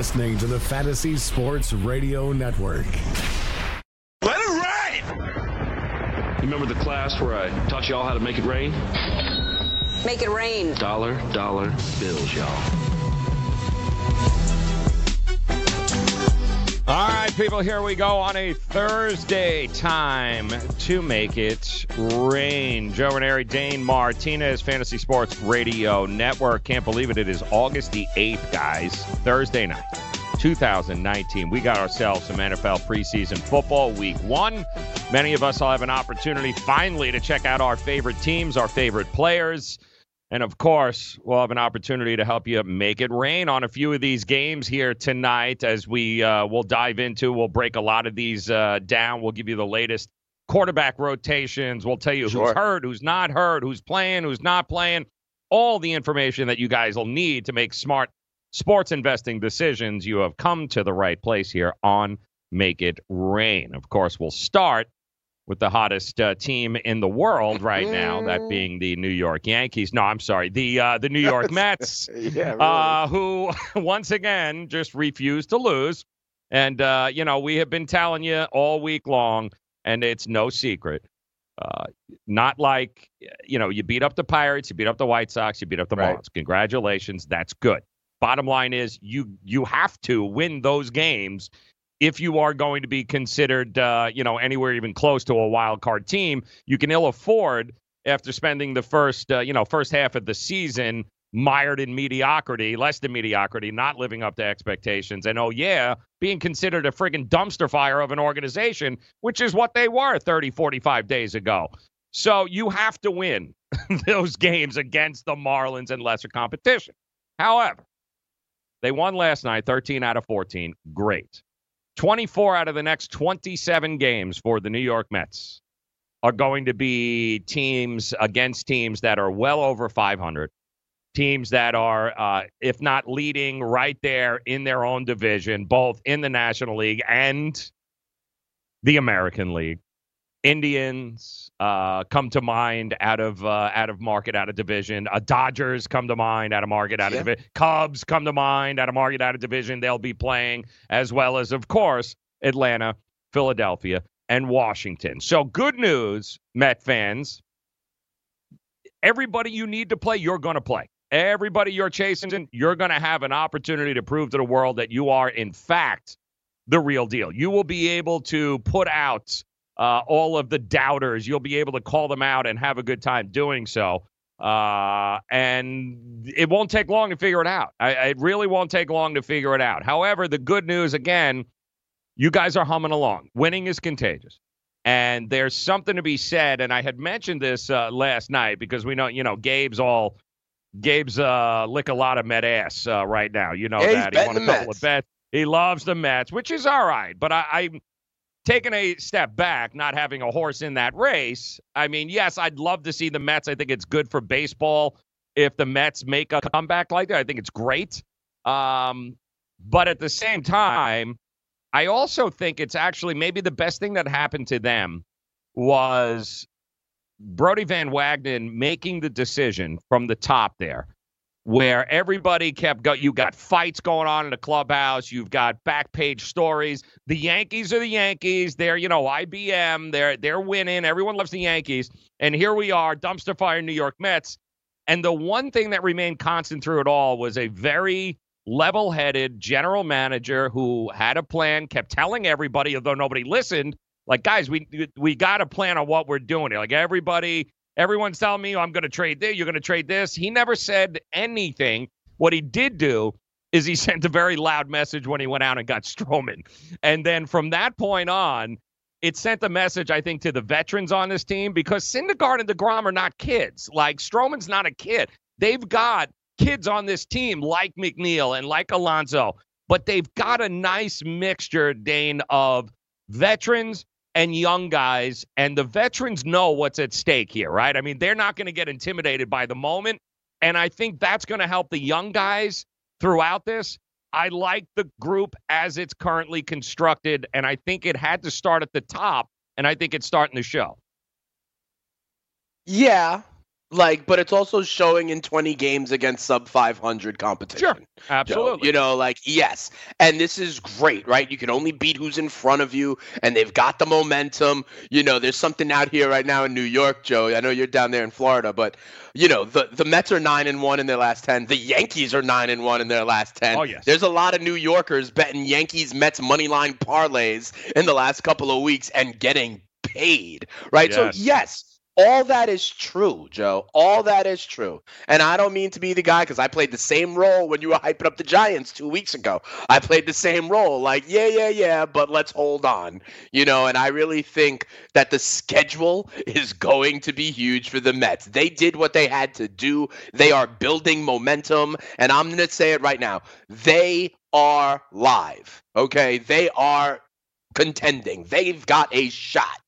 You're listening to the Fantasy Sports Radio Network. Let it rain! You remember the class where I taught y'all how to make it rain? Make it rain. Dollar, dollar bills, y'all. All right, people, here we go on a Thursday. Time to make it rain. Joe and Ranieri, Dane Martinez, Fantasy Sports Radio Network. Can't believe it. It is August the 8th, guys. Thursday night, 2019. We got ourselves some NFL preseason football week one. Many of us will have an opportunity finally to check out our favorite teams, our favorite players. And of course, we'll have an opportunity to help you make it rain on a few of these games here tonight as we uh, will dive into. We'll break a lot of these uh, down. We'll give you the latest quarterback rotations. We'll tell you Sure. who's hurt, who's not hurt, who's playing, who's not playing. All the information that you guys will need to make smart sports investing decisions. You have come to the right place here on Make It Rain. Of course, we'll start with the hottest uh, team in the world right now, that being the New York Yankees. No, I'm sorry, the uh, the New York Mets, Yeah, really. uh, who once again just refused to lose. And uh, you know, we have been telling you all week long, and it's no secret. Uh, not like you know, you beat up the Pirates, you beat up the White Sox, you beat up the Right. Congratulations, that's good. Bottom line is, you you have to win those games if you are going to be considered, uh, you know, anywhere even close to a wild card team, you can ill afford after spending the first, uh, you know, first half of the season mired in mediocrity, less than mediocrity, not living up to expectations, and oh yeah, being considered a friggin' dumpster fire of an organization, which is what they were 30, 45 days ago. So you have to win those games against the Marlins and lesser competition. However, they won last night, 13 out of 14. Great. 24 out of the next 27 games for the New York Mets are going to be teams against teams that are well over 500, teams that are, uh, if not leading, right there in their own division, both in the National League and the American League. Indians uh, come to mind out of uh, out of market, out of division. Uh, Dodgers come to mind out of market, out of Yeah. division. Cubs come to mind out of market, out of division. They'll be playing as well as, of course, Atlanta, Philadelphia, and Washington. So good news, Met fans. Everybody you need to play, you're going to play. Everybody you're chasing, you're going to have an opportunity to prove to the world that you are, in fact, the real deal. You will be able to put out uh, all of the doubters. You'll be able to call them out and have a good time doing so. Uh, and it won't take long to figure it out. I, it really won't take long to figure it out. However, the good news again, you guys are humming along. Winning is contagious. And there's something to be said. And I had mentioned this uh, last night because we know, you know, Gabe's all, Gabe's uh, lick a lot of Met ass uh, right now. You know Yeah, that. He won a couple Mets. of bets. He loves the Mets, which is all right. But I, I'm taking a step back, not having a horse in that race. I mean, yes, I'd love to see the Mets. I think it's good for baseball if the Mets make a comeback like that. I think it's great. Um, but at the same time, I also think it's actually maybe the best thing that happened to them was Brodie Van Wagenen making the decision from the top there, where everybody kept go. You got fights going on in the clubhouse. You've got back page stories. The Yankees are the Yankees. They're you know IBM. They're they're winning. Everyone loves the Yankees. And here we are, dumpster fire New York Mets. And the one thing that remained constant through it all was a very level headed general manager who had a plan, kept telling everybody, although nobody listened, like, guys, we we got a plan on what we're doing. Like everybody, everyone's telling me, oh, I'm going to trade this, you're going to trade this. He never said anything. What he did do is he sent a very loud message when he went out and got Stroman. And then from that point on, it sent a message, I think, to the veterans on this team because Syndergaard and DeGrom are not kids. Like Stroman's not a kid. They've got kids on this team like McNeil and like Alonso but they've got a nice mixture, Dane, of veterans and young guys. And the veterans know what's at stake here, right? I mean, they're not going to get intimidated by the moment. And I think that's going to help the young guys throughout this. I like the group as it's currently constructed, and I think it had to start at the top, and I think it's starting to show. Yeah, like, but it's also showing in 20 games against sub 500 competition. Sure, absolutely. Joe. You know, like, yes. And this is great, right? You can only beat who's in front of you, and they've got the momentum. You know, there's something out here right now in New York, Joe. I know you're down there in Florida, but, you know, the, the Mets are 9 and 1 in their last 10. The Yankees are 9 and 1 in their last 10. Oh, yes. There's a lot of New Yorkers betting Yankees Mets money line parlays in the last couple of weeks and getting paid, right? Yes. So, yes all that is true, Joe. All that is true. And I don't mean to be the guy because I played the same role when you were hyping up the Giants two weeks ago. I played the same role. Like, yeah, yeah, yeah, but let's hold on. You know, and I really think that the schedule is going to be huge for the Mets. They did what they had to do, they are building momentum. And I'm going to say it right now they are live. Okay. They are contending, they've got a shot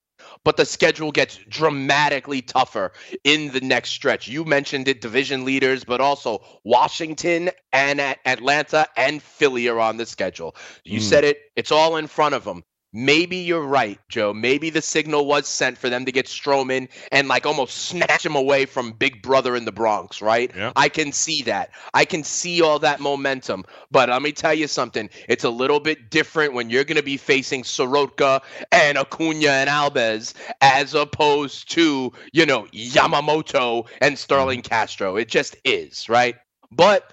but the schedule gets dramatically tougher in the next stretch. You mentioned it, division leaders, but also Washington and Atlanta and Philly are on the schedule. You mm. said it, it's all in front of them maybe you're right, Joe. Maybe the signal was sent for them to get Stroman and like almost snatch him away from Big Brother in the Bronx, right? Yeah. I can see that. I can see all that momentum. But let me tell you something. It's a little bit different when you're going to be facing Soroka and Acuna and Albies as opposed to, you know, Yamamoto and Starlin mm-hmm. Castro. It just is, right? But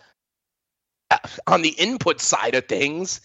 uh, on the input side of things,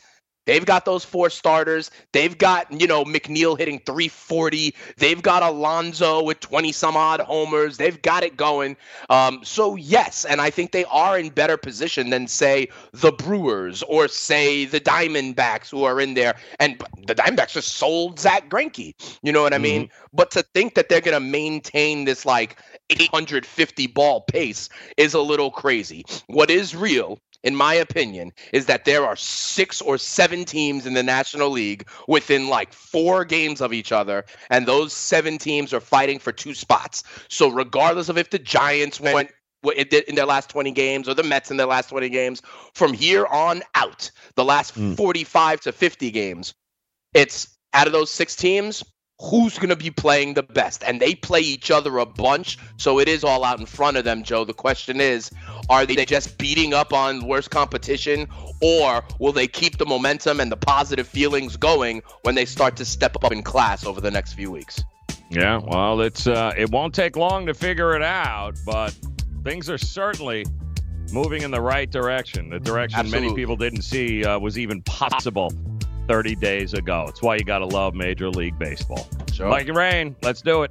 They've got those four starters. They've got, you know, McNeil hitting 340. They've got Alonso with 20 some odd homers. They've got it going. Um, so, yes, and I think they are in better position than, say, the Brewers or, say, the Diamondbacks who are in there. And the Diamondbacks just sold Zack Greinke. You know what I mean? Mm-hmm. But to think that they're going to maintain this, like, 850 ball pace is a little crazy. What is real in my opinion, is that there are six or seven teams in the National League within like four games of each other, and those seven teams are fighting for two spots. So, regardless of if the Giants went in their last 20 games or the Mets in their last 20 games, from here on out, the last mm. 45 to 50 games, it's out of those six teams, who's going to be playing the best. And they play each other a bunch, so it is all out in front of them, Joe. The question is are they just beating up on worse competition, or will they keep the momentum and the positive feelings going when they start to step up in class over the next few weeks? Yeah, well, it's uh, it won't take long to figure it out, but things are certainly moving in the right direction. The direction Absolutely. many people didn't see uh, was even possible 30 days ago. It's why you got to love Major League Baseball. Sure. Make It Rain, let's do it.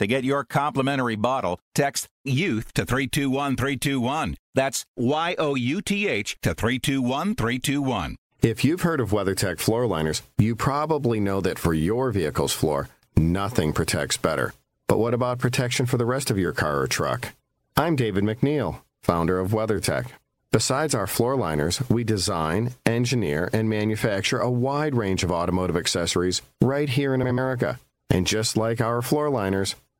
To get your complimentary bottle, text YOUTH to 321321. That's Y O U T H to 321321. If you've heard of WeatherTech floor liners, you probably know that for your vehicle's floor, nothing protects better. But what about protection for the rest of your car or truck? I'm David McNeil, founder of WeatherTech. Besides our floor liners, we design, engineer, and manufacture a wide range of automotive accessories right here in America. And just like our floor liners,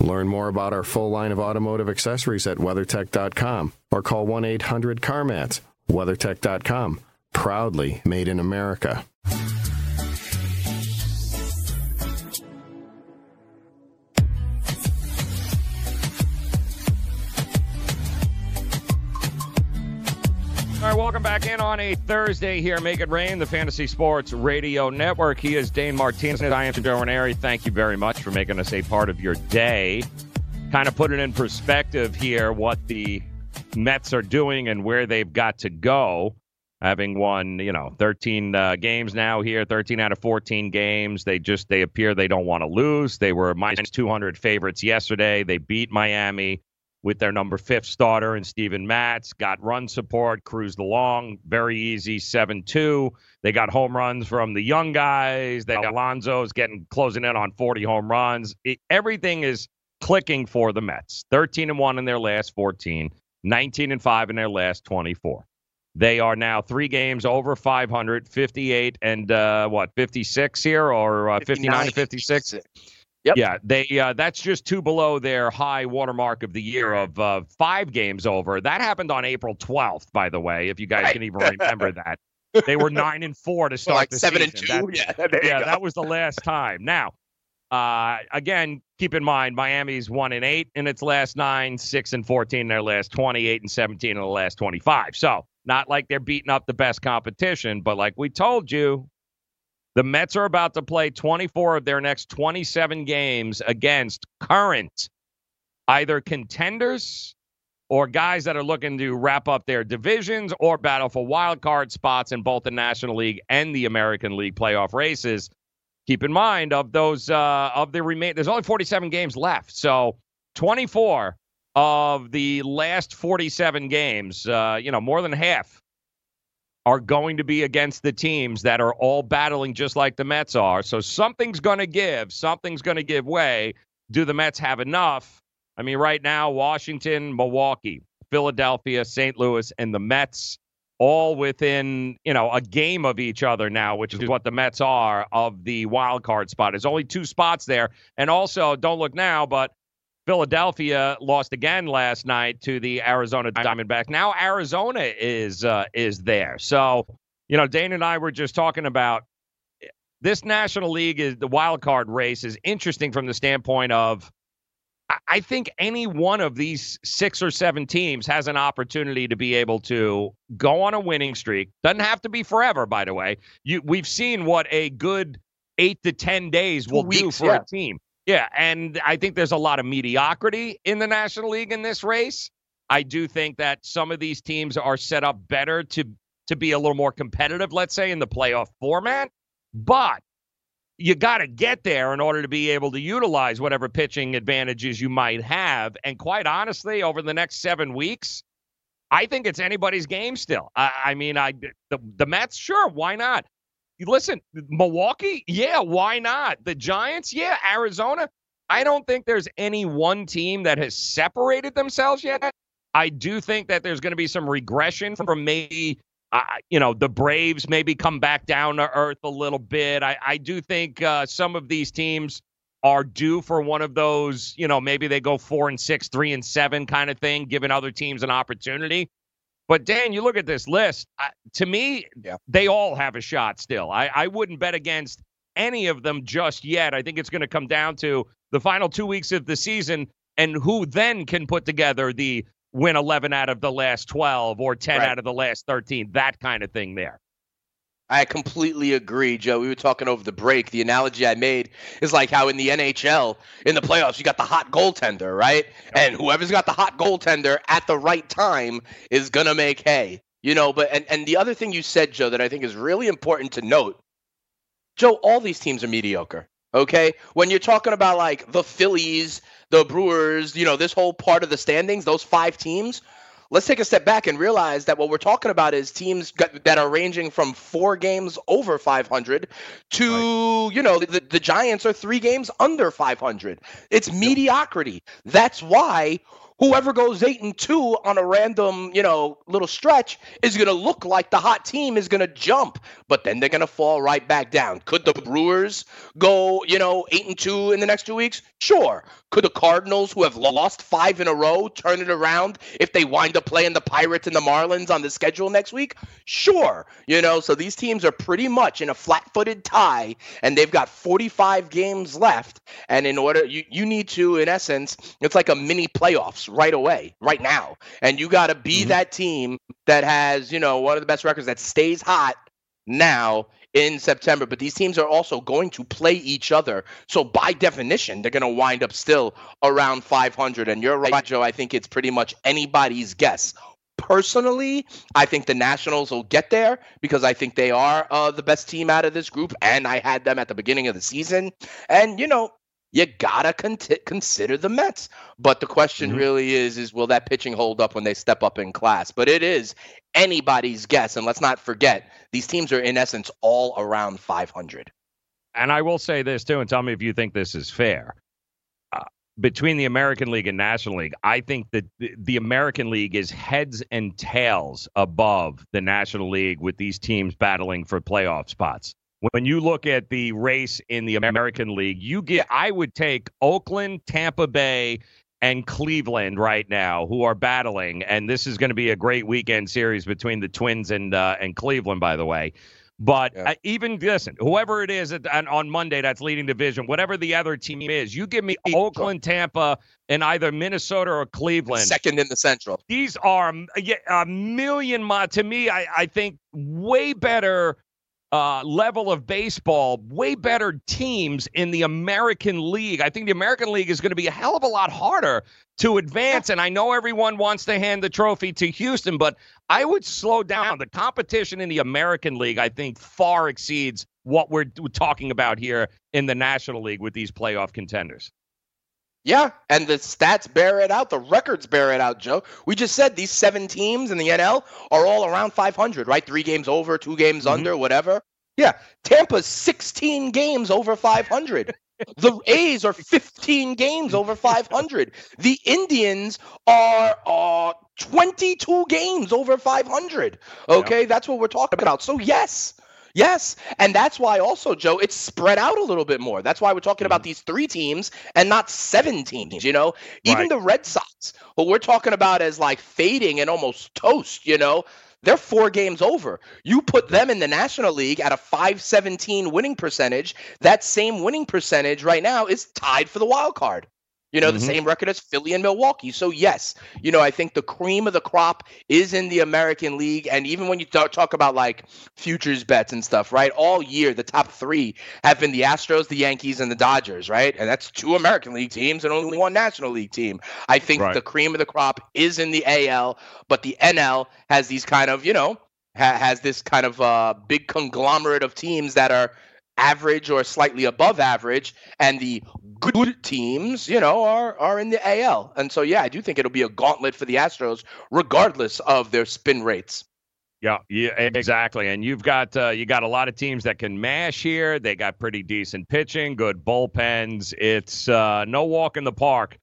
Learn more about our full line of automotive accessories at WeatherTech.com or call 1 800 CarMats. WeatherTech.com, proudly made in America. Welcome back in on a Thursday here. Make it rain, the Fantasy Sports Radio Network. He is Dane Martinez. And I am Joe Ranieri. Thank you very much for making us a part of your day. Kind of put it in perspective here what the Mets are doing and where they've got to go. Having won, you know, 13 uh, games now here, 13 out of 14 games. They just they appear they don't want to lose. They were minus 200 favorites yesterday. They beat Miami with their number fifth starter and Steven Matz. Got run support, cruised along, very easy, 7 2. They got home runs from the young guys. They got Alonso's getting closing in on 40 home runs. It, everything is clicking for the Mets. 13 and 1 in their last 14, 19 and 5 in their last 24. They are now three games over 500, 58 and uh, what, 56 here or uh, 59 and 56? Yep. Yeah, they uh, that's just two below their high watermark of the year of uh, five games over. That happened on April 12th, by the way, if you guys Right. can even remember that. They were nine and four to start like the seven and two? That- Yeah, there you yeah, go. that was the last time. Now, uh, again, keep in mind Miami's one and eight in its last nine, six and fourteen in their last twenty-eight and seventeen in the last twenty-five. So not like they're beating up the best competition, but like we told you, the Mets are about to play 24 of their next 27 games against current either contenders or guys that are looking to wrap up their divisions or battle for wild card spots in both the National League and the American League playoff races. Keep in mind of those uh, of the remain. There's only 47 games left, so 24 of the last 47 games, uh, you know, more than half are going to be against the teams that are all battling just like the Mets are. So something's going to give, something's going to give way. Do the Mets have enough? I mean, right now, Washington, Milwaukee, Philadelphia, St. Louis, and the Mets all within, you know, a game of each other now, which is what the Mets are of the wild card spot. There's only two spots there. And also, don't look now, but Philadelphia lost again last night to the Arizona Diamondbacks. Now Arizona is uh, is there. So, you know, Dane and I were just talking about this National League is the wild card race is interesting from the standpoint of I- think any one of these six or seven teams has an opportunity to be able to go on a winning streak. Doesn't have to be forever, by the way. You we've seen what a good eight to ten days will do for yeah. a team. Yeah, and I think there's a lot of mediocrity in the National League in this race. I do think that some of these teams are set up better to to be a little more competitive, let's say, in the playoff format. But you got to get there in order to be able to utilize whatever pitching advantages you might have. And quite honestly, over the next seven weeks, I think it's anybody's game still. I, I mean, I the, the Mets, sure, why not? Listen, Milwaukee, yeah, why not? The Giants, yeah, Arizona. I don't think there's any one team that has separated themselves yet. I do think that there's going to be some regression from maybe I, you know, the Braves maybe come back down to earth a little bit. I, I do think uh, some of these teams are due for one of those, you know, maybe they go four and six, three and seven kind of thing, giving other teams an opportunity. But Dan, you look at this list. I, to me, yeah. they all have a shot still. I, I wouldn't bet against any of them just yet. I think it's going to come down to the final two weeks of the season and who then can put together the win 11 out of the last 12 or 10 Right. out of the last 13, that kind of thing there. I completely agree, Joe. We were talking over the break. The analogy I made is like how in the NHL, in the playoffs, you got the hot goaltender, right? And whoever's got the hot goaltender at the right time is gonna make hay. You know, but and, and the other thing you said, Joe, that I think is really important to note, Joe, all these teams are mediocre. Okay? When you're talking about like the Phillies, the Brewers, you know, this whole part of the standings, those five teams, let's take a step back and realize that what we're talking about is teams got- that are ranging from four games over 500 to, you know, the, the Giants are three games under 500. It's mediocrity. That's why whoever goes eight and two on a random, you know, little stretch is going to look like the hot team is going to jump, but then they're going to fall right back down. Could the Brewers go, you know, eight and two in the next two weeks? Sure. Could the Cardinals, who have lost five in a row, turn it around if they wind up playing the Pirates and the Marlins on the schedule next week? Sure. You know, so these teams are pretty much in a flat footed tie, and they've got 45 games left. And in order, you, you need to, in essence, it's like a mini playoffs right away, right now. And you got to be that team that has, you know, one of the best records that stays hot now in September. But these teams are also going to play each other. So by definition, they're going to wind up still around 500. And you're right, Joe. I think it's pretty much anybody's guess. Personally, I think the Nationals will get there because I think they are uh, the best team out of this group, and I had them at the beginning of the season. And you know, you gotta con- consider the Mets. But the question really is: is will that pitching hold up when they step up in class? But it is anybody's guess, and let's not forget these teams are in essence all around 500. And I will say this too, and tell me if you think this is fair. Uh, between the American League and National League, I think that the, the American League is heads and tails above the National League with these teams battling for playoff spots. When you look at the race in the American League, you get I would take Oakland, Tampa Bay, and Cleveland right now, who are battling, and this is going to be a great weekend series between the Twins and uh, and Cleveland, by the way. But uh, even listen, whoever it is at, on, on Monday that's leading division, whatever the other team is, you give me Oakland, Tampa, and either Minnesota or Cleveland. Second in the Central. These are a million mi- to me. I, I think way better uh, level of baseball, way better teams in the American League. I think the American League is going to be a hell of a lot harder to advance. And I know everyone wants to hand the trophy to Houston, but I would slow down. The competition in the American League, I think, far exceeds what we're talking about here in the National League with these playoff contenders. Yeah, and the stats bear it out. The records bear it out, Joe. We just said these seven teams in the NL are all around 500, right? Three games over, two games under, whatever. Yeah, Tampa's 16 games over 500. the A's are 15 games over 500. The Indians are uh, 22 games over 500. Okay, that's what we're talking about. So, yes. Yes, and that's why also, Joe, it's spread out a little bit more. That's why we're talking about mm-hmm. these three teams and not seven teams. You know, even Right. the Red Sox, who we're talking about as like fading and almost toast. You know, they're four games over. You put them in the National League at a 517 winning percentage. That same winning percentage right now is tied for the wild card. You know, the Mhm. same record as Philly and Milwaukee. So, yes, you know, I think the cream of the crop is in the American League. And even when you talk, talk about like futures bets and stuff, right? All year, the top three have been the Astros, the Yankees, and the Dodgers, right? And that's two American League teams and only one National League team. I think Right. the cream of the crop is in the AL, but the NL has these kind of, you know, ha- has this kind of uh, big conglomerate of teams that are average or slightly above average, and the good teams, you know, are are in the AL. And so, yeah, I do think it'll be a gauntlet for the Astros, regardless of their spin rates. Yeah, yeah, exactly. And you've got uh, you got a lot of teams that can mash here. They got pretty decent pitching, good bullpens. It's uh, no walk in the park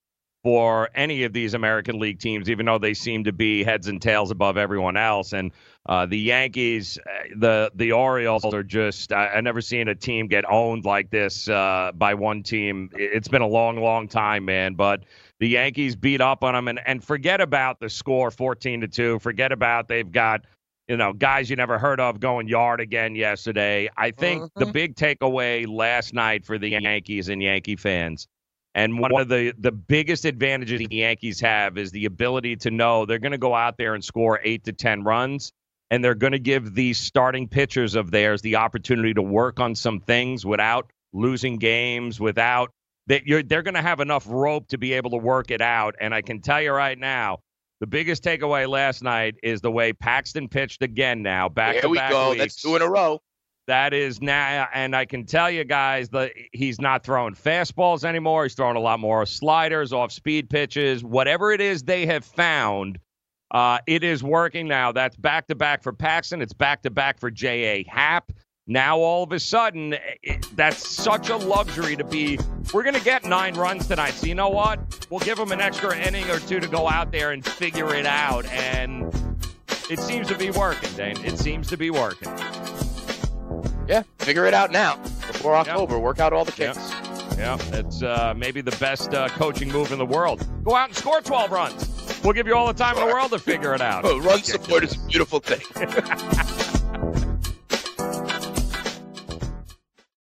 for any of these American League teams, even though they seem to be heads and tails above everyone else. And uh, the Yankees, uh, the the Orioles are just I, I never seen a team get owned like this uh, by one team. It's been a long, long time, man. But the Yankees beat up on them, and and forget about the score, fourteen to two. Forget about they've got you know, guys you never heard of going yard again yesterday. I think mm-hmm. the big takeaway last night for the Yankees and Yankee fans, and one of the, the biggest advantages the Yankees have is the ability to know they're going to go out there and score eight to 10 runs, and they're going to give these starting pitchers of theirs the opportunity to work on some things without losing games, without that you're they're going to have enough rope to be able to work it out. And I can tell you right now, the biggest takeaway last night is the way Paxton pitched again. Now back to we go. Weeks. That's two in a row. That is now, and I can tell you guys that he's not throwing fastballs anymore. He's throwing a lot more sliders, off speed pitches, whatever it is they have found. Uh, it is working now. That's back to back for Paxton. It's back to back for J.A. Happ. Now all of a sudden, it, that's such a luxury to be. We're going to get nine runs tonight. So you know what? We'll give them an extra inning or two to go out there and figure it out. And it seems to be working, Dane. It seems to be working. Yeah, figure it out now before October. Yep. Work out all the kinks. Yep. Yeah, it's uh, maybe the best uh, coaching move in the world. Go out and score 12 runs. We'll give you all the time in the world to figure it out. Oh, run support is a beautiful thing.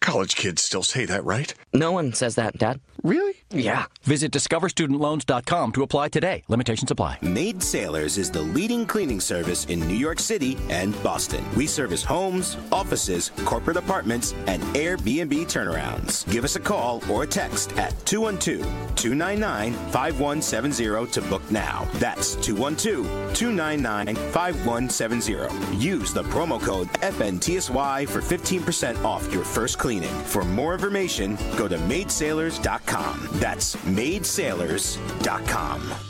College kids still say that, right? No one says that, Dad. Really? Yeah. Visit discoverstudentloans.com to apply today. Limitations apply. Maid Sailors is the leading cleaning service in New York City and Boston. We service homes, offices, corporate apartments, and Airbnb turnarounds. Give us a call or a text at 212-299-5170 to book now. That's 212-299-5170. Use the promo code FNTSY for 15% off your first cleaning. For more information, go to maidsailors.com. That's maidsailors.com.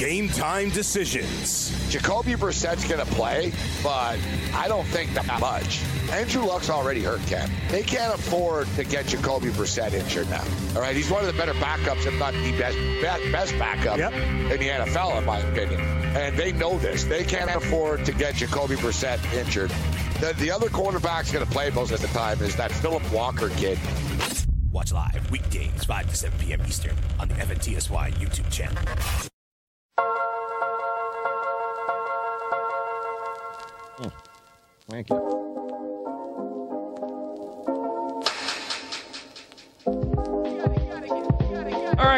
Game time decisions. Jacoby Brissett's going to play, but I don't think that much. Andrew Luck's already hurt, Ken. They can't afford to get Jacoby Brissett injured now. All right, he's one of the better backups, if not the best best backup yep. in the NFL, in my opinion. And they know this. They can't afford to get Jacoby Brissett injured. The, the other quarterback's going to play most of the time is that Phillip Walker kid. Watch live weekdays, 5 to 7 p.m. Eastern on the FNTSY YouTube channel. Mm. Thank you.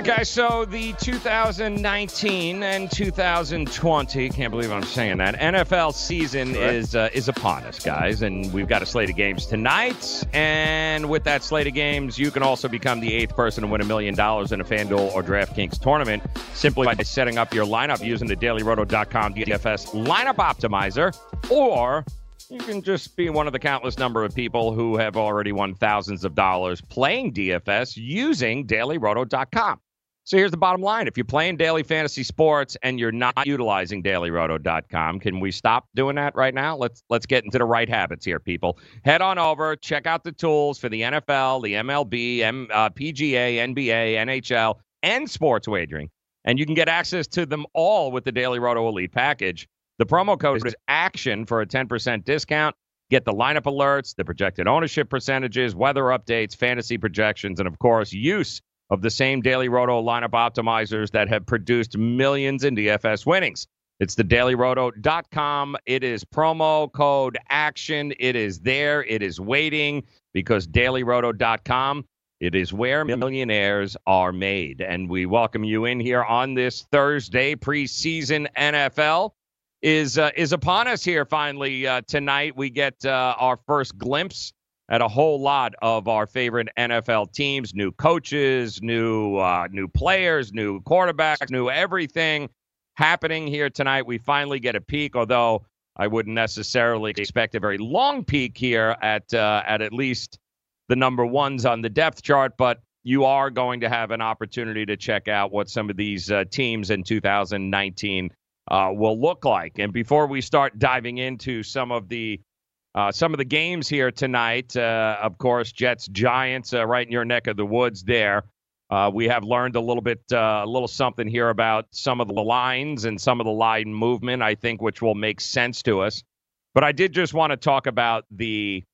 Right, guys. So the 2019 and 2020, can't believe I'm saying that, NFL season is uh, is upon us, guys, and we've got a slate of games tonight. And with that slate of games, you can also become the eighth person to win a million dollars in a FanDuel or DraftKings tournament simply by setting up your lineup using the DailyRoto.com DFS lineup optimizer, or you can just be one of the countless number of people who have already won thousands of dollars playing DFS using dailyroto.com. So here's the bottom line. If you're playing daily fantasy sports and you're not utilizing dailyroto.com, can we stop doing that right now? Let's let's get into the right habits here, people. Head on over, check out the tools for the NFL, the MLB, M, uh, PGA, NBA, NHL, and sports wagering. And you can get access to them all with the Daily Roto Elite package. The promo code is ACTION for a 10% discount. Get the lineup alerts, the projected ownership percentages, weather updates, fantasy projections, and of course, use of the same Daily Roto lineup optimizers that have produced millions in DFS winnings. It's the dailyroto.com. It is promo code ACTION. It is there. It is waiting because dailyroto.com. It is where millionaires are made. And we welcome you in here on this Thursday preseason NFL is uh, is upon us here finally uh, tonight. We get uh, our first glimpse at a whole lot of our favorite NFL teams, new coaches, new uh, new players, new quarterbacks, new everything happening here tonight. We finally get a peek, although I wouldn't necessarily expect a very long peek here at uh, at at least the number ones on the depth chart, but you are going to have an opportunity to check out what some of these uh, teams in 2019 uh, will look like. And before we start diving into some of the uh, some of the games here tonight, uh, of course, Jets Giants uh, right in your neck of the woods. There, uh, we have learned a little bit, uh, a little something here about some of the lines and some of the line movement. I think which will make sense to us. But I did just want to talk about the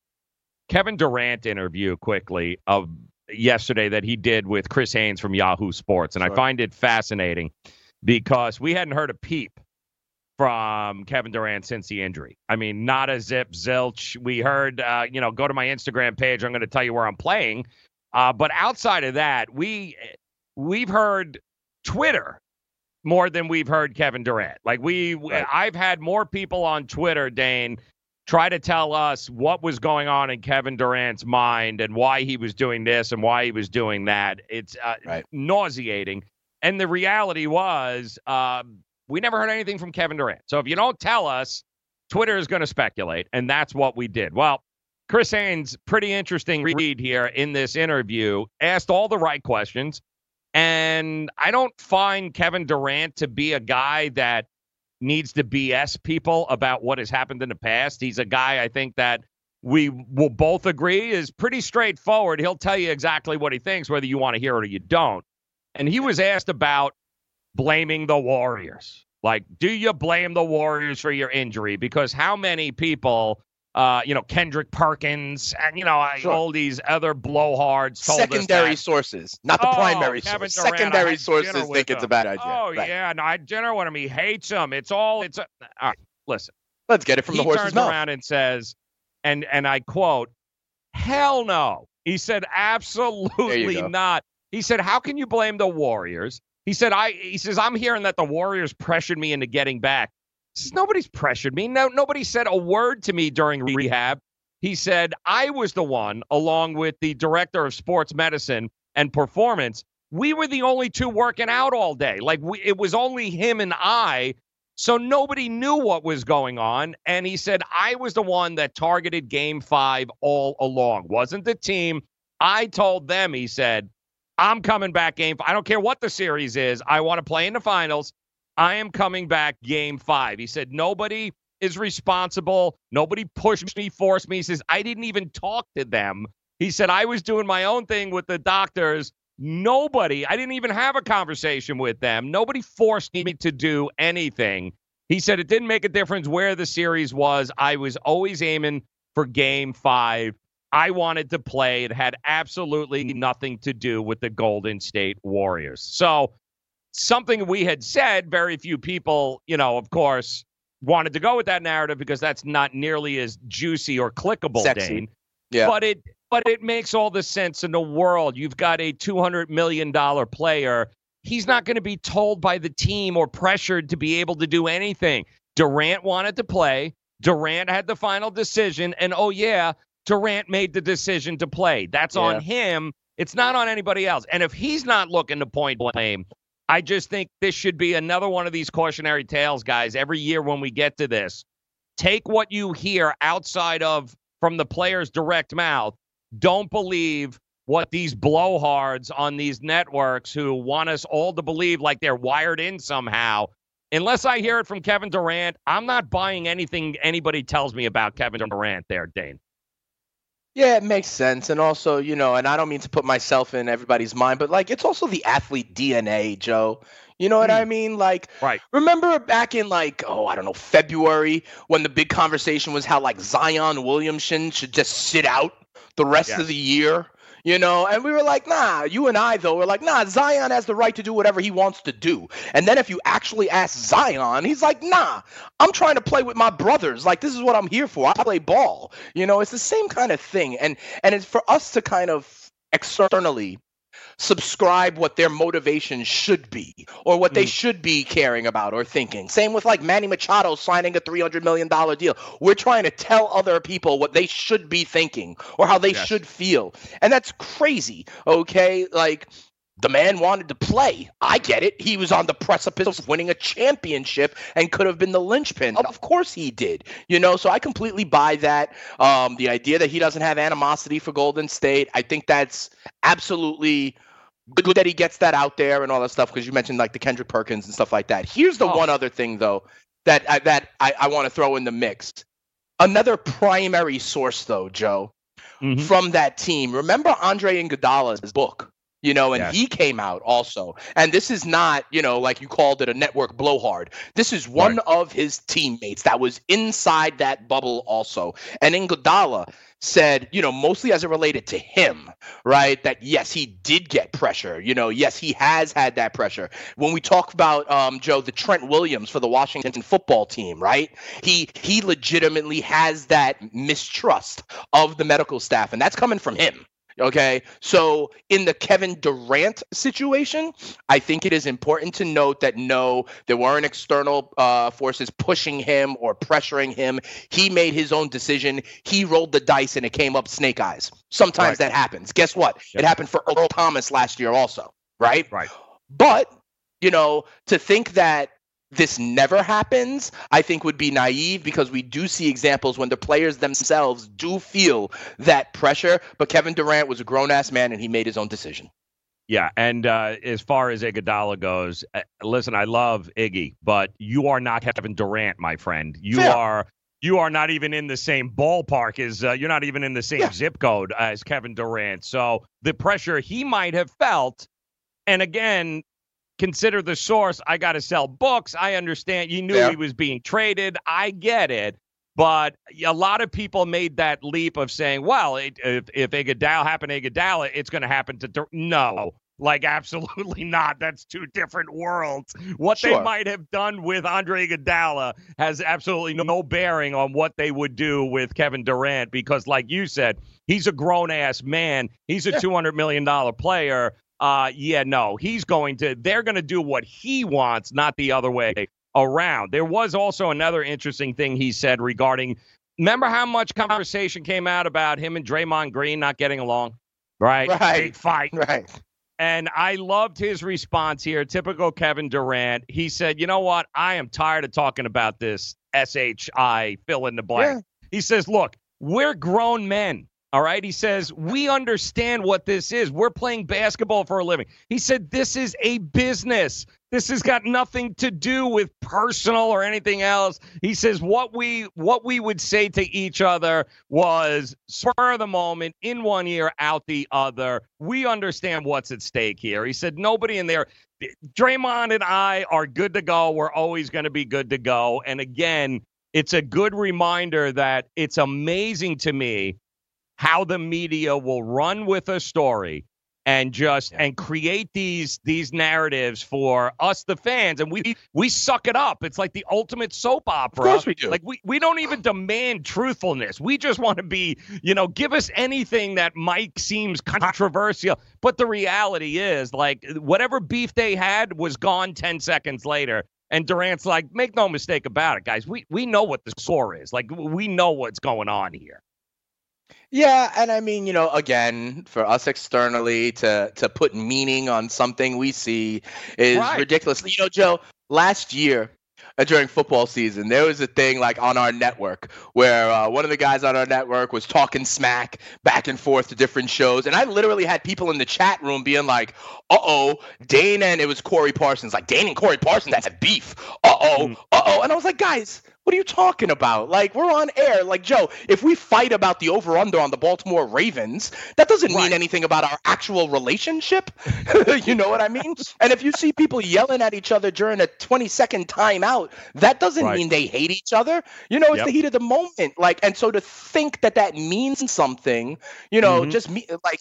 Kevin Durant interview quickly of yesterday that he did with Chris Haynes from Yahoo Sports, and I find it fascinating because we hadn't heard a peep from Kevin Durant since the injury. I mean, not a zip zilch. We heard, uh, you know, go to my Instagram page. I'm going to tell you where I'm playing. Uh, but outside of that, we we've heard Twitter more than we've heard Kevin Durant. Like we, right. I've had more people on Twitter, Dane, try to tell us what was going on in Kevin Durant's mind and why he was doing this and why he was doing that. It's uh, right. nauseating. And the reality was, um, we never heard anything from Kevin Durant. So if you don't tell us, Twitter is going to speculate, and that's what we did. Well, Chris Haynes, pretty interesting read here in this interview, asked all the right questions. And I don't find Kevin Durant to be a guy that needs to BS people about what has happened in the past. He's a guy I think that we will both agree is pretty straightforward. He'll tell you exactly what he thinks, whether you want to hear it or you don't. And he was asked about blaming the Warriors. Like, do you blame the Warriors for your injury? Because how many people, uh, you know, Kendrick Perkins and, you know, Sure. all these other blowhards told Secondary sources, not the Oh, primary Kevin source. Durant, Secondary sources think it's a bad idea. Oh, Right. yeah. No, I had dinner with him. He hates him. It's all, it's, a, all right, listen. Let's get it from he the horse's turns mouth. around and says, and and I quote, "Hell no." He said, "Absolutely not." He said, "How can you blame the Warriors?" He said, "I." He says, "I'm hearing that the Warriors pressured me into getting back." Says, Nobody's pressured me. No, nobody said a word to me during rehab. He said, I was the one, along with the director of sports medicine and performance. We were the only two working out all day. Like we, it was only him and I. So nobody knew what was going on. And he said, I was the one that targeted game five all along. Wasn't the team. I told them, he said, I'm coming back game five. I don't care what the series is. I want to play in the finals. I am coming back game five. He said, nobody is responsible. Nobody pushed me, forced me. He says, I didn't even talk to them. He said, I was doing my own thing with the doctors. Nobody, I didn't even have a conversation with them. Nobody forced me to do anything. He said, it didn't make a difference where the series was. I was always aiming for game five. I wanted to play. It had absolutely mm-hmm. nothing to do with the Golden State Warriors. So, something we had said, very few people, you know, of course, wanted to go with that narrative because that's not nearly as juicy or clickable, Sexy. Dane. Yeah. But it but it makes all the sense in the world. You've got a two hundred million dollar player he's not going to be told by the team or pressured to be able to do anything. Durant wanted to play. Durant had the final decision. And oh, yeah, Durant made the decision to play. That's Yeah. on him. It's not on anybody else. And if he's not looking to point blame, I just think this should be another one of these cautionary tales, guys, every year when we get to this. Take what you hear outside of from the player's direct mouth. Don't believe what these blowhards on these networks who want us all to believe like they're wired in somehow. Unless I hear it from Kevin Durant, I'm not buying anything anybody tells me about Kevin Durant there, Dane. Yeah, it makes sense. And also, you know, and I don't mean to put myself in everybody's mind, but like it's also the athlete DNA, Joe. You know what I hmm. mean? Like, right. remember back in like, oh, I don't know, February when the big conversation was how like Zion Williamson should just sit out the rest Yes. of the year, you know? And we were like, nah, you and I, though, were like, nah, Zion has the right to do whatever he wants to do. And then if you actually ask Zion, he's like, nah, I'm trying to play with my brothers. Like, this is what I'm here for. I play ball. You know, it's the same kind of thing. And and it's for us to kind of externally subscribe what their motivation should be or what they should be caring about or thinking. Same with like Manny Machado signing a $300 million deal. We're trying to tell other people what they should be thinking or how they Yes. should feel. And that's crazy, okay? Like, the man wanted to play. I get it. He was on the precipice of winning a championship and could have been the linchpin. Of course he did. You know, so I completely buy that. Um, the idea that he doesn't have animosity for Golden State, I think that's absolutely good that he gets that out there and all that stuff because you mentioned like the Kendrick Perkins and stuff like that. Here's the oh. one other thing though that I, that I, I want to throw in the mix. Another primary source though, Joe, mm-hmm. from that team. Remember Andre Iguodala's book, you know, and Yes. he came out also. And this is not, you know, like you called it a network blowhard. This is one of his teammates that was inside that bubble also. And Iguodala said, you know, mostly as it related to him, right? That yes, he did get pressure. You know, yes, he has had that pressure. When we talk about um, Joe, the Trent Williams for the Washington football team, right? He he legitimately has that mistrust of the medical staff, and that's coming from him. Okay. So in the Kevin Durant situation, I think it is important to note that no, there weren't external uh, forces pushing him or pressuring him. He made his own decision. He rolled the dice and it came up snake eyes. Sometimes Right. that happens. Guess what? It happened for Earl Thomas last year also. Right? Right. But, you know, to think that this never happens, I think would be naive because we do see examples when the players themselves do feel that pressure. But Kevin Durant was a grown ass man and he made his own decision. Yeah, and uh, as far as Iguodala goes, uh, listen, I love Iggy, but you are not Kevin Durant, my friend. You Fair. are you are not even in the same ballpark as uh, you're not even in the same zip code as Kevin Durant. So the pressure he might have felt, and again, consider the source. I got to sell books. I understand. You knew Fair. he was being traded. I get it. But a lot of people made that leap of saying, well, it, if, if Iguodala happened to Iguodala, it's going to happen to Dur-" No, like absolutely not. That's two different worlds. What they might have done with Andre Iguodala has absolutely no bearing on what they would do with Kevin Durant because, like you said, he's a grown ass man. He's a two hundred million dollar player. Uh, yeah, no, he's going to. They're going to do what he wants, not the other way around. There was also another interesting thing he said regarding. Remember how much conversation came out about him and Draymond Green not getting along? Right. Right. Big fight. Right. And I loved his response here. Typical Kevin Durant. He said, You know what? I am tired of talking about this SHI fill in the blank. He says, Look, we're grown men. All right. He says, We understand what this is. We're playing basketball for a living. He said, This is a business. This has got nothing to do with personal or anything else. He says what we what we would say to each other was spur of the moment, in one ear, out the other. We understand what's at stake here. He said nobody in there. Draymond and I are good to go. We're always going to be good to go. And again, it's a good reminder that it's amazing to me how the media will run with a story and just and create these these narratives for us the fans. And we we suck it up. It's like the ultimate soap opera. Of course we do. like we, we don't even demand truthfulness. We just want to be you know give us anything that mike seems controversial. But the reality is like whatever beef they had was gone 10 seconds later. And Durant's like make no mistake about it guys. We we know what the score is. Like we know what's going on here Yeah, and I mean, you know, again, for us externally to to put meaning on something we see is Right. ridiculous. You know, Joe, last year uh, during football season, there was a thing like on our network where uh, one of the guys on our network was talking smack back and forth to different shows, and I literally had people in the chat room being like, "Uh oh, Dane and it was Corey Parsons, like Dane and Corey Parsons have beef. Uh oh, uh oh," and I was like, guys. What are you talking about? Like we're on air. Like Joe, if we fight about the over under on the Baltimore Ravens, that doesn't mean anything about our actual relationship. you know what I mean? And if you see people yelling at each other during a 20 second timeout, that doesn't Right. mean they hate each other. You know, it's Yep. the heat of the moment. Like, and so to think that that means something, you know, Mhm. just me like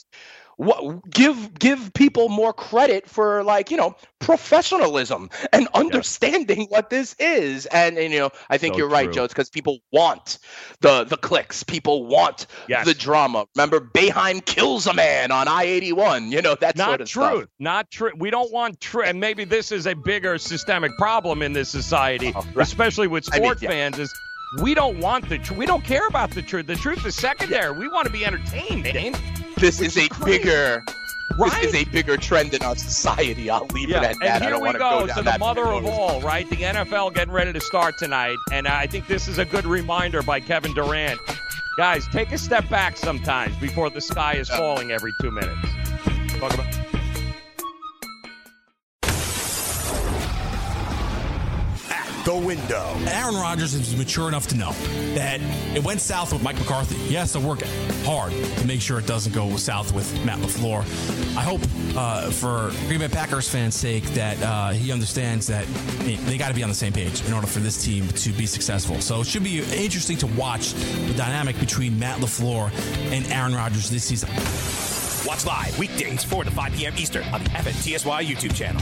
what give give people more credit for like you know professionalism and understanding what this is. And, and you know i think So you're right joe it's because people want the the clicks. People want Yes. the drama. Remember Beheim kills a man on i-81 you know that not sort of truth stuff. Not true. We don't want truth and maybe this is a bigger systemic problem in this society Oh, right. especially with I mean, sport yeah. fans is we don't want the truth we don't care about the truth the truth is secondary. We want to be entertained Dane. This is a bigger Right? this is a bigger trend in our society i'll leave yeah, it at that and I here don't we go, down to the mother of all, right? The NFL getting ready to start tonight, and I think this is a good reminder by Kevin Durant. Guys, take a step back sometimes before the sky is falling every two minutes. Talk about. The window. Aaron Rodgers is mature enough to know that it went south with Mike McCarthy. He has to work hard to make sure it doesn't go south with Matt LaFleur. I hope uh, for Green Bay Packers fans' sake that uh, he understands that they, they got to be on the same page in order for this team to be successful. So it should be interesting to watch the dynamic between Matt LaFleur and Aaron Rodgers this season. Watch live weekdays 4 to 5 p.m. Eastern on the FNTSY YouTube channel.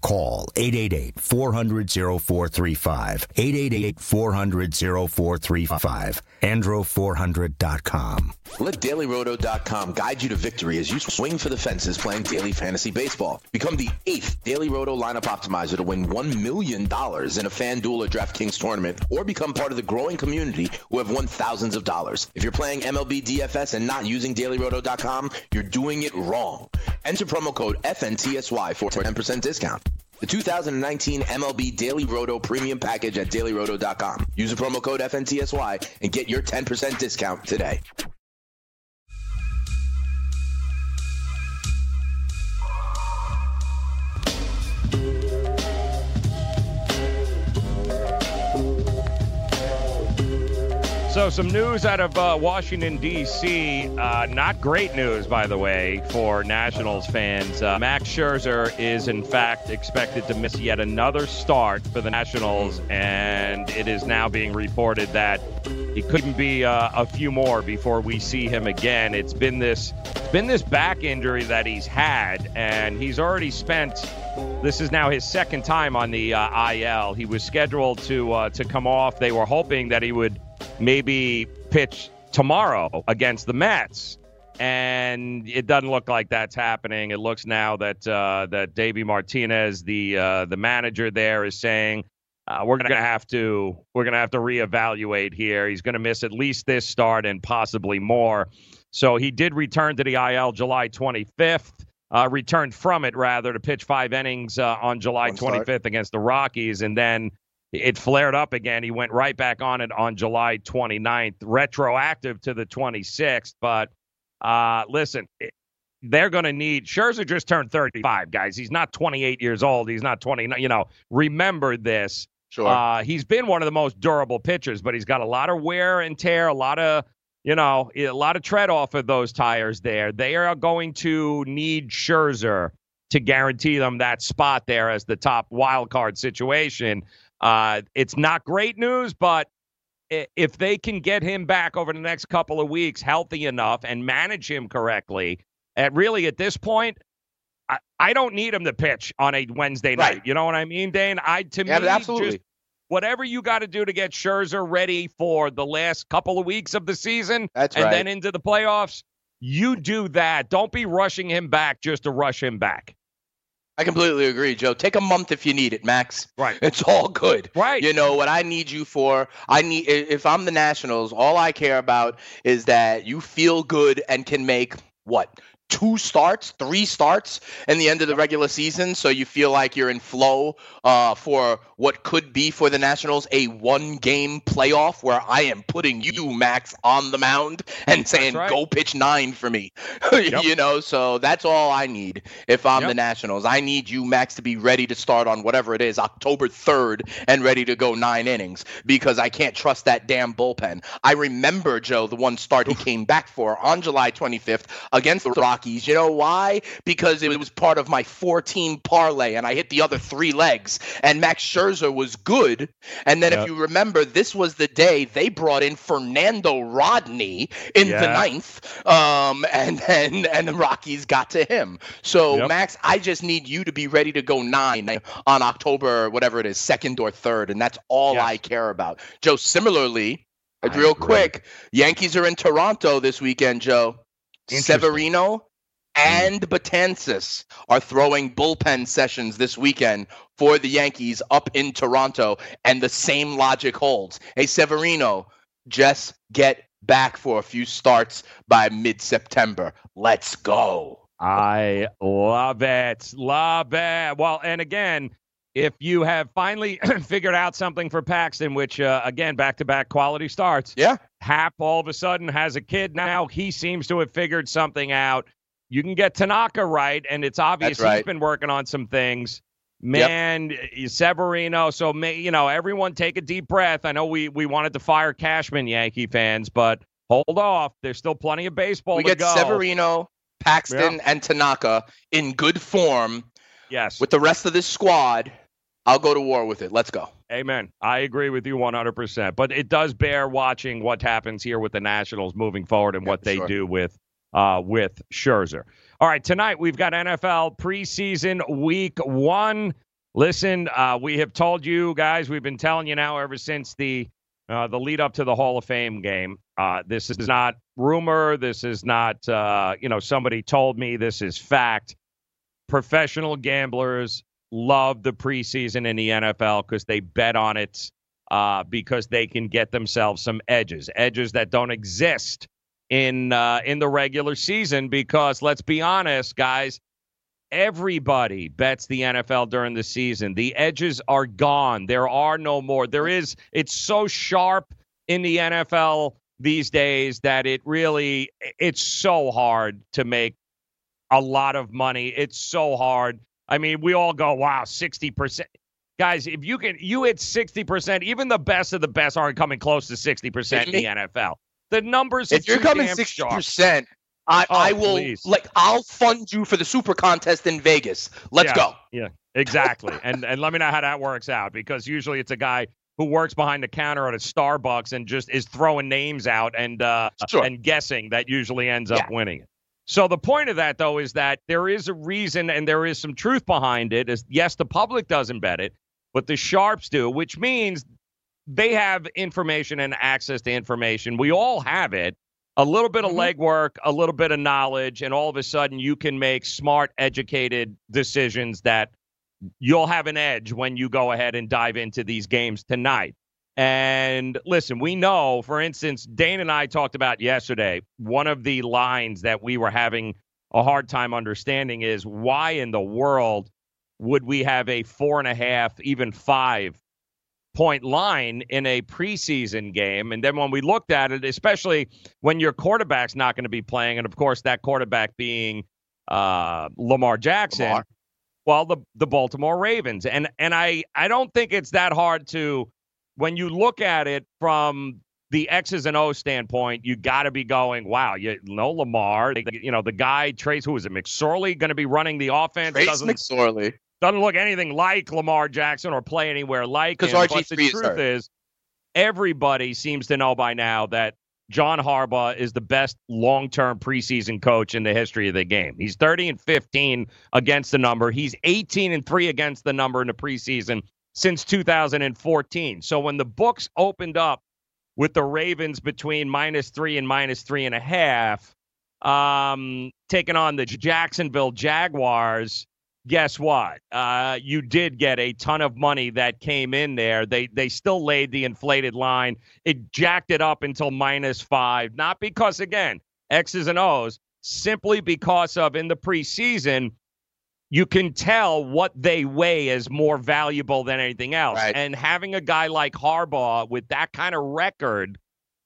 call 888-400-0435. 888-400-0435. Andro400.com. Let DailyRoto.com guide you to victory as you swing for the fences playing daily fantasy baseball. Become the eighth Daily Roto lineup optimizer to win $1 million in a FanDuel or DraftKings tournament, or become part of the growing community who have won thousands of dollars. If you're playing MLB DFS and not using DailyRoto.com, you're doing it wrong. Enter promo code FNTSY for 10% discount. The 2019 MLB Daily Roto Premium Package at dailyroto.com. Use the promo code FNTSY and get your 10% discount today. So, some news out of uh, Washington, D.C. Uh, not great news, by the way, for Nationals fans. Uh, Max Scherzer is, in fact, expected to miss yet another start for the Nationals, and it is now being reported that he couldn't be uh, a few more before we see him again. It's been this, been this back injury that he's had, and he's already spent. This is now his second time on the uh, IL. He was scheduled to uh, to come off. They were hoping that he would maybe pitch tomorrow against the Mets. And it doesn't look like that's happening. It looks now that uh, that Davey Martinez, the uh, the manager there, is saying uh, we're going to have to we're going to have to reevaluate here. He's going to miss at least this start and possibly more. So he did return to the IL July 25th. Uh, returned from it rather to pitch five innings uh, on July 25th against the Rockies, and then it flared up again. He went right back on it on July 29th, retroactive to the 26th. But uh, listen, they're going to need Scherzer just turned 35, guys. He's not 28 years old. He's not 29. You know, remember this. Sure. Uh, he's been one of the most durable pitchers, but he's got a lot of wear and tear, a lot of you know, a lot of tread off of those tires there. They are going to need Scherzer to guarantee them that spot there as the top wild card situation. Uh, it's not great news, but if they can get him back over the next couple of weeks healthy enough and manage him correctly, at really at this point, I, I don't need him to pitch on a Wednesday night. Right. You know what I mean, Dane? I to Yeah, me, absolutely. just whatever you got to do to get Scherzer ready for the last couple of weeks of the season, That's and right. then into the playoffs, you do that. Don't be rushing him back just to rush him back. I completely agree, Joe. Take a month if you need it, Max. Right. It's all good. Right. You know what I need you for? I need if I'm the Nationals, all I care about is that you feel good and can make what? Two starts, three starts in the end of the regular season, so you feel like you're in flow uh, for what could be for the Nationals a one-game playoff where I am putting you, Max, on the mound and saying, right. "Go pitch nine for me." you know, so that's all I need if I'm the Nationals. I need you, Max, to be ready to start on whatever it is, October 3rd, and ready to go nine innings because I can't trust that damn bullpen. I remember, Joe, the one start he came back for on July 25th against the Rockies. You know why? Because it was part of my 14 parlay, and I hit the other three legs, and Max Scherzer was good. And then Yep. if you remember, this was the day they brought in Fernando Rodney in the ninth, um, and then and the Rockies got to him. So Yep. Max, I just need you to be ready to go nine on October, whatever it is, second or third, and that's all Yes. I care about. Joe, similarly, real quick, Yankees are in Toronto this weekend. Joe, Severino and Betances are throwing bullpen sessions this weekend for the Yankees up in Toronto, and the same logic holds. Hey, Severino, just get back for a few starts by mid-September. Let's go. I love it. Love it. Well, and again, if you have finally figured out something for Paxton, which, uh, again, back to back quality starts. Yeah. Happ all of a sudden has a kid now. He seems to have figured something out. You can get Tanaka right, and it's obvious right. he's been working on some things. Man, eh, Severino. So, may, you know, everyone take a deep breath. I know we, we wanted to fire Cashman, Yankee fans, but hold off. There's still plenty of baseball we to get go. Severino, Paxton, and Tanaka in good form Yes. with the rest of this squad. I'll go to war with it. Let's go. Amen. I agree with you 100%. But it does bear watching what happens here with the Nationals moving forward and what they sure. do with uh, with Scherzer. All right, tonight we've got NFL preseason week one. Listen, uh, we have told you guys, we've been telling you now ever since the uh, the lead up to the Hall of Fame game. Uh, this is not rumor. This is not, uh, you know, somebody told me. This is fact. Professional gamblers love the preseason in the NFL because they bet on it uh, because they can get themselves some edges, edges that don't exist in uh, in the regular season. Because let's be honest, guys, everybody bets the NFL during the season. The edges are gone. There are no more. There is. It's so sharp in the NFL these days that it really it's so hard to make a lot of money. It's so hard. I mean, we all go, "Wow, 60%." Guys, if you can you hit 60%, even the best of the best aren't coming close to 60% in the NFL. The numbers If you're coming 60%, I, Oh, I will please. like I'll fund you for the super contest in Vegas. Let's Yeah, go. Yeah, exactly. and and let me know how that works out because usually it's a guy who works behind the counter at a Starbucks and just is throwing names out and uh, Sure. and guessing that usually ends up Yeah. winning it. So the point of that though is that there is a reason and there is some truth behind it. Is yes, the public doesn't bet it, but the sharps do, which means they have information and access to information. We all have it. A little bit of mm-hmm. legwork, a little bit of knowledge, and all of a sudden you can make smart, educated decisions that you'll have an edge when you go ahead and dive into these games tonight. And listen, we know, for instance, Dane and I talked about yesterday, one of the lines that we were having a hard time understanding is why in the world would we have a four and a half, even five point line in a preseason game? And then when we looked at it, especially when your quarterback's not going to be playing, and of course, that quarterback being uh, Lamar Jackson Lamar. well the the Baltimore Ravens and and I I don't think it's that hard to when you look at it from the X's and O's standpoint you got to be going wow you know Lamar you know the guy Trace who is it McSorley going to be running the offense Trace McSorley. Doesn't look anything like Lamar Jackson or play anywhere like him but RG3 the is truth hurt. is everybody seems to know by now that John Harbaugh is the best long-term preseason coach in the history of the game. He's 30 and 15 against the number. He's 18 and 3 against the number in the preseason since 2014. So when the books opened up with the Ravens between minus three and minus three and a half, um, taking on the Jacksonville Jaguars, guess what? Uh, you did get a ton of money that came in there. They they still laid the inflated line. It jacked it up until minus five, not because again X's and O's, simply because of in the preseason you can tell what they weigh as more valuable than anything else. And having a guy like Harbaugh with that kind of record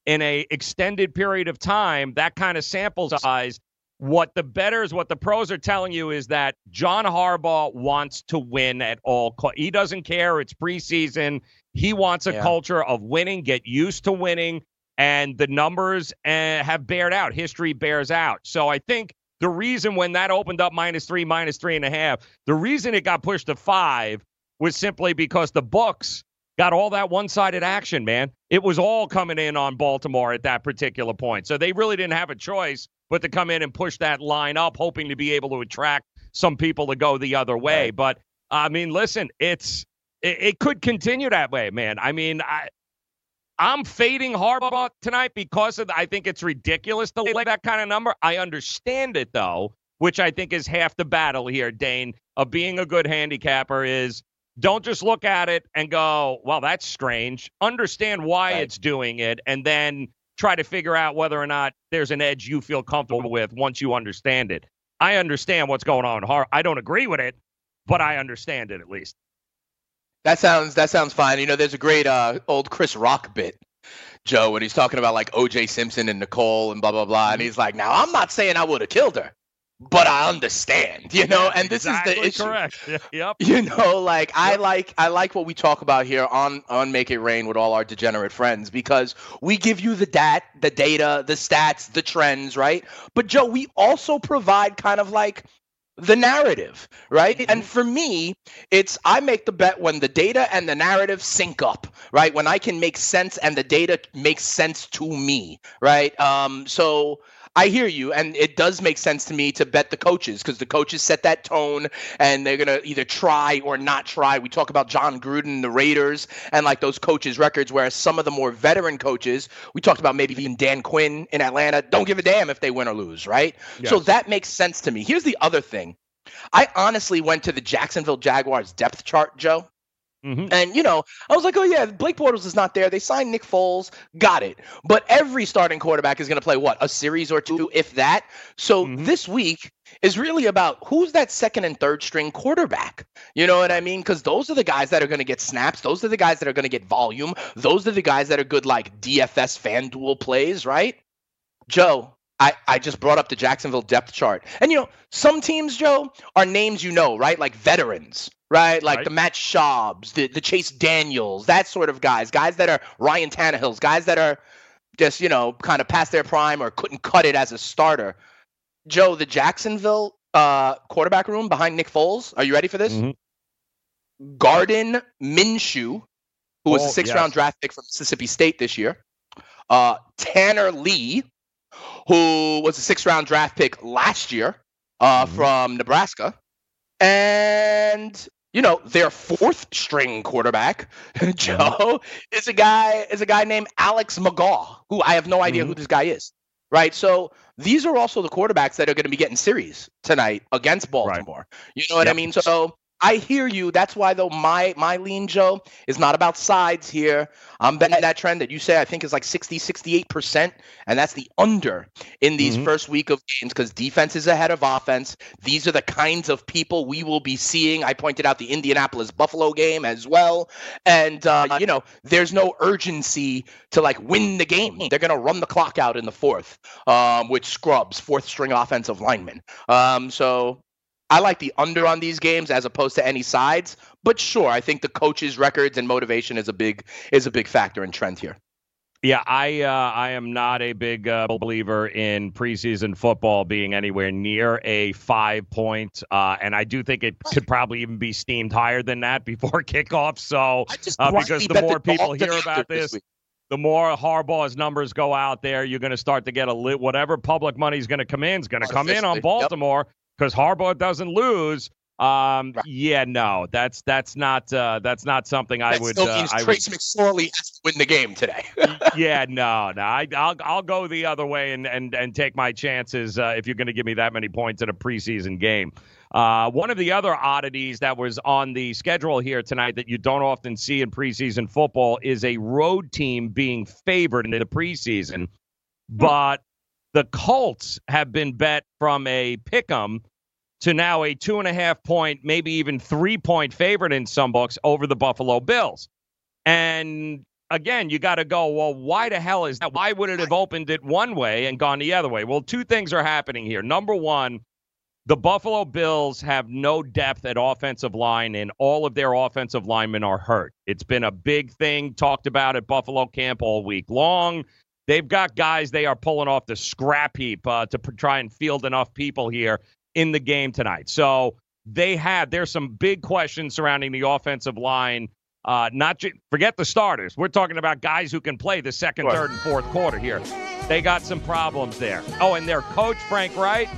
in a extended period of time, that kind of sample size, what the betters, what the pros are telling you is that John Harbaugh wants to win at all. co- He doesn't care. It's preseason. He wants a Yeah. culture of winning. Get used to winning, and the numbers uh, have bared out. History bears out. So I think the reason when that opened up minus three, minus three and a half, the reason it got pushed to five was simply because the books got all that one-sided action, man. It was all coming in on Baltimore at that particular point. So they really didn't have a choice but to come in and push that line up, hoping to be able to attract some people to go the other way. But I mean, listen, it's it, it could continue that way, man. I mean, I I'm fading Harbaugh tonight because of the, I think it's ridiculous to lay that kind of number. I understand it though, which I think is half the battle here, Dane, of being a good handicapper is don't just look at it and go, well, that's strange. Understand why it's doing it and then try to figure out whether or not there's an edge you feel comfortable with once you understand it. I understand what's going on. Har- I don't agree with it, but I understand it at least. That sounds that sounds fine. You know, there's a great uh, old Chris Rock bit, Joe, when he's talking about like O.J. Simpson and Nicole and blah blah blah, and he's like, "Now I'm not saying I would have killed her, but I understand." You know, and this is the issue. correct. yep. You know, like I like I like what we talk about here on on Make It Rain with all our degenerate friends because we give you the dat, the data, the stats, the trends, right? But Joe, we also provide kind of like the narrative, right? And for me, it's I make the bet when the data and the narrative sync up, right? When I can make sense and the data makes sense to me, right? Um, so I hear you, and it does make sense to me to bet the coaches because the coaches set that tone, and they're gonna either try or not try. We talk about Jon Gruden, the Raiders, and like those coaches' records. Whereas some of the more veteran coaches, we talked about maybe even Dan Quinn in Atlanta, don't give a damn if they win or lose, right? Yes. So that makes sense to me. Here's the other thing. I honestly went to the Jacksonville Jaguars depth chart, Joe. Mm-hmm. And you know, I was like, oh yeah, Blake Bortles is not there. They signed Nick Foles, got it. But every starting quarterback is going to play what a series or two, if that. So mm-hmm. this week is really about who's that second and third string quarterback. You know what I mean? Because those are the guys that are going to get snaps. Those are the guys that are going to get volume. Those are the guys that are good like DFS FanDuel plays, right? Joe, I, I just brought up the Jacksonville depth chart. And you know, some teams, Joe, are names you know, right? Like veterans, right? Like the Matt Schaubs, the, the Chase Daniels, that sort of guys. Guys that are Ryan Tannehills, guys that are just, you know, kind of past their prime or couldn't cut it as a starter. Joe, the Jacksonville uh, quarterback room behind Nick Foles. Are you ready for this? Gardner Minshew, who was Oh, a six yes. round draft pick from Mississippi State this year. Uh, Tanner Lee, who was a six round draft pick last year uh, from Nebraska. And you know, their fourth string quarterback, Joe, is a guy is a guy named Alex McGough, who I have no idea who this guy is. Right. So these are also the quarterbacks that are going to be getting series tonight against Baltimore. You know what I mean? So I hear you. That's why though my my lean Joe is not about sides here. I'm betting that trend that you say I think is like 60 68% and that's the under in these first week of games cuz defense is ahead of offense. These are the kinds of people we will be seeing. I pointed out the Indianapolis Buffalo game as well. And uh, you know, there's no urgency to like win the game. They're going to run the clock out in the fourth um, with scrubs, fourth string offensive linemen. Um, so I like the under on these games as opposed to any sides. But sure, I think the coaches' records and motivation is a big is a big factor in trend here. Yeah, I uh, I am not a big uh, believer in preseason football being anywhere near a five point, uh, and I do think it could probably even be steamed higher than that before kickoff. So uh, because the more people hear about this this, the more Harbaugh's numbers go out there, you're going to start to get a lit. Whatever public money is going to come in is going to come in on Baltimore. yep. Because Harbaugh doesn't lose. Um, yeah, no, that's that's not uh, that's not something I That would. still uh, means would Trace McSorley has to win the game today. yeah, no, no. I, I'll I'll go the other way and and and take my chances uh, if you're going to give me that many points in a preseason game. Uh, one of the other oddities that was on the schedule here tonight that you don't often see in preseason football is a road team being favored in the preseason, but the Colts have been bet from a pick 'em to now a two and a half point, maybe even three point favorite in some books over the Buffalo Bills. And again, you got to go, well, why the hell is that? Why would it have opened it one way and gone the other way? Well, two things are happening here. Number one, the Buffalo Bills have no depth at offensive line, and all of their offensive linemen are hurt. It's been a big thing talked about at Buffalo camp all week long. They've got guys they are pulling off the scrap heap uh, to p- try and field enough people here in the game tonight. So they have there's some big questions surrounding the offensive line. Uh, not ju- forget the starters. We're talking about guys who can play the second, third, and fourth quarter here. They got some problems there. Oh, and their coach Frank Reich,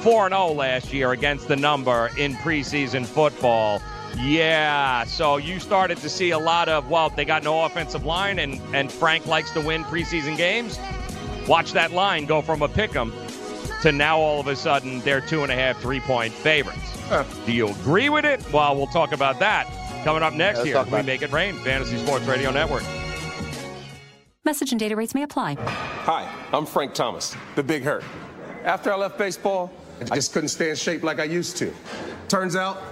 four and zero last year against the number in preseason football. Yeah, so you started to see a lot of well, they got no offensive line, and and Frank likes to win preseason games. Watch that line go from a pick 'em to now all of a sudden they're two and a half, three point favorites. Do you agree with it? Well, we'll talk about that coming up next let's year. We make it rain. Fantasy Sports Radio Network. Message and data rates may apply. Hi, I'm Frank Thomas, the Big Hurt. After I left baseball, I just couldn't stay in shape like I used to. Turns out,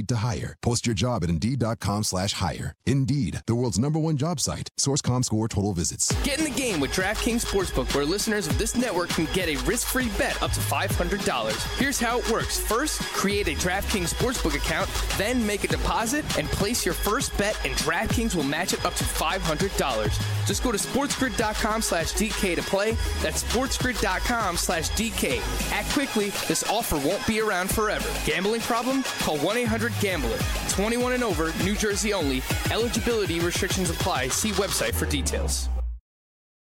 to hire. Post your job at Indeed.com slash hire. Indeed, the world's number one job site. Source.com score total visits. Get in the game with DraftKings Sportsbook, where listeners of this network can get a risk-free bet up to $500. Here's how it works. First, create a DraftKings Sportsbook account, then make a deposit and place your first bet, and DraftKings will match it up to $500. Just go to sportsgrid.com slash DK to play. That's sportsgrid.com slash DK. Act quickly. This offer won't be around forever. Gambling problem? Call 1-800-GAMBLER. 21 and over, New Jersey only. Eligibility restrictions apply. See website for details.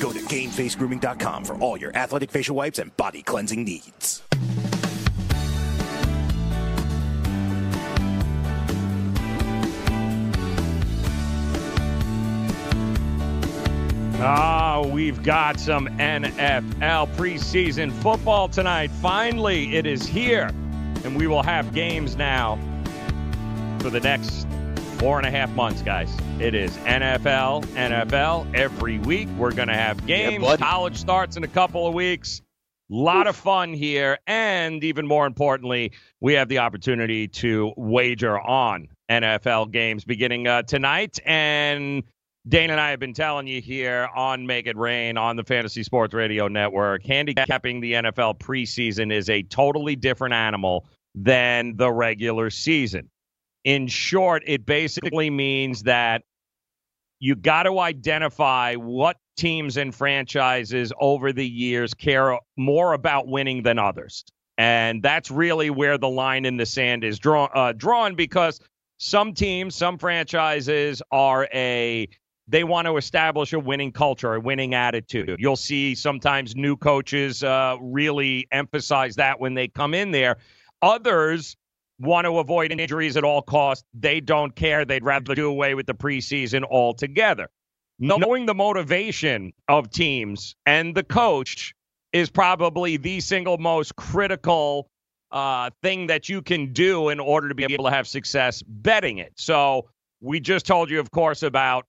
Go to GameFaceGrooming.com for all your athletic facial wipes and body cleansing needs. Ah, we've got some NFL preseason football tonight. Finally, it is here. And we will have games now for the next four and a half months, guys. It is NFL, NFL every week. We're going to have games. Yeah, College starts in a couple of weeks. A lot of fun here. And even more importantly, we have the opportunity to wager on NFL games beginning uh, tonight. And Dane and I have been telling you here on Make It Rain on the Fantasy Sports Radio Network, handicapping the NFL preseason is a totally different animal than the regular season. In short, it basically means that you got to identify what teams and franchises over the years care more about winning than others. And that's really where the line in the sand is draw, uh, drawn because some teams, some franchises are a they want to establish a winning culture, a winning attitude. You'll see sometimes new coaches uh, really emphasize that when they come in there. Others want to avoid injuries at all costs. They don't care. They'd rather do away with the preseason altogether. Knowing the motivation of teams and the coach is probably the single most critical uh, thing that you can do in order to be able to have success betting it. So we just told you, of course, about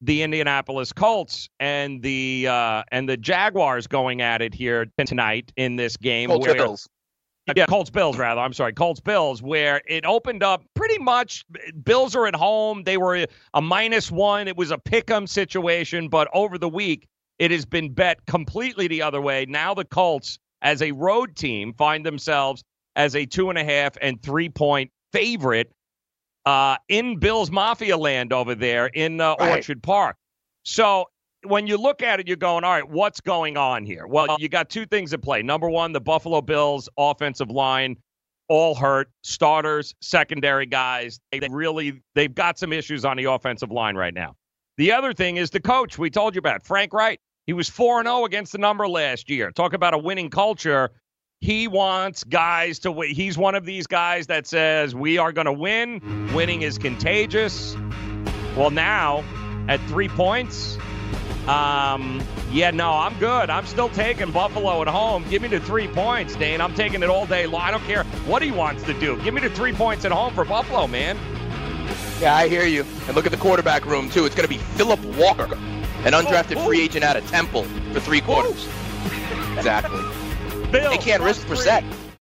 the Indianapolis Colts and the uh, and the Jaguars going at it here tonight in this game. Colts where, Bills. Yeah, Colts Bills rather. I'm sorry, Colts Bills, where it opened up pretty much. Bills are at home. They were a minus one. It was a pick 'em situation, but over the week it has been bet completely the other way. Now the Colts, as a road team, find themselves as a two and a half and three point favorite uh, in Bills Mafia land over there in uh, Right. Orchard Park. So when you look at it, you're going, all right, what's going on here? Well, you got two things at play. Number one, the Buffalo Bills offensive line all hurt, starters, secondary guys. They really they've got some issues on the offensive line right now. The other thing is the coach we told you about, Frank Reich. He was 4 0 against the number last year. Talk about a winning culture. He wants guys to win. He's one of these guys that says, We are going to win. Winning is contagious. Well, now at three points, Um, yeah, no, I'm good. I'm still taking Buffalo at home. Give me the three points, Dane. I'm taking it all day long. I don't care what he wants to do. Give me the three points at home for Buffalo, man. Yeah, I hear you. And look at the quarterback room too. It's going to be Philip Walker, an undrafted Oh, oh. free agent out of Temple for three quarters. exactly. Bill, they can't risk Brissett.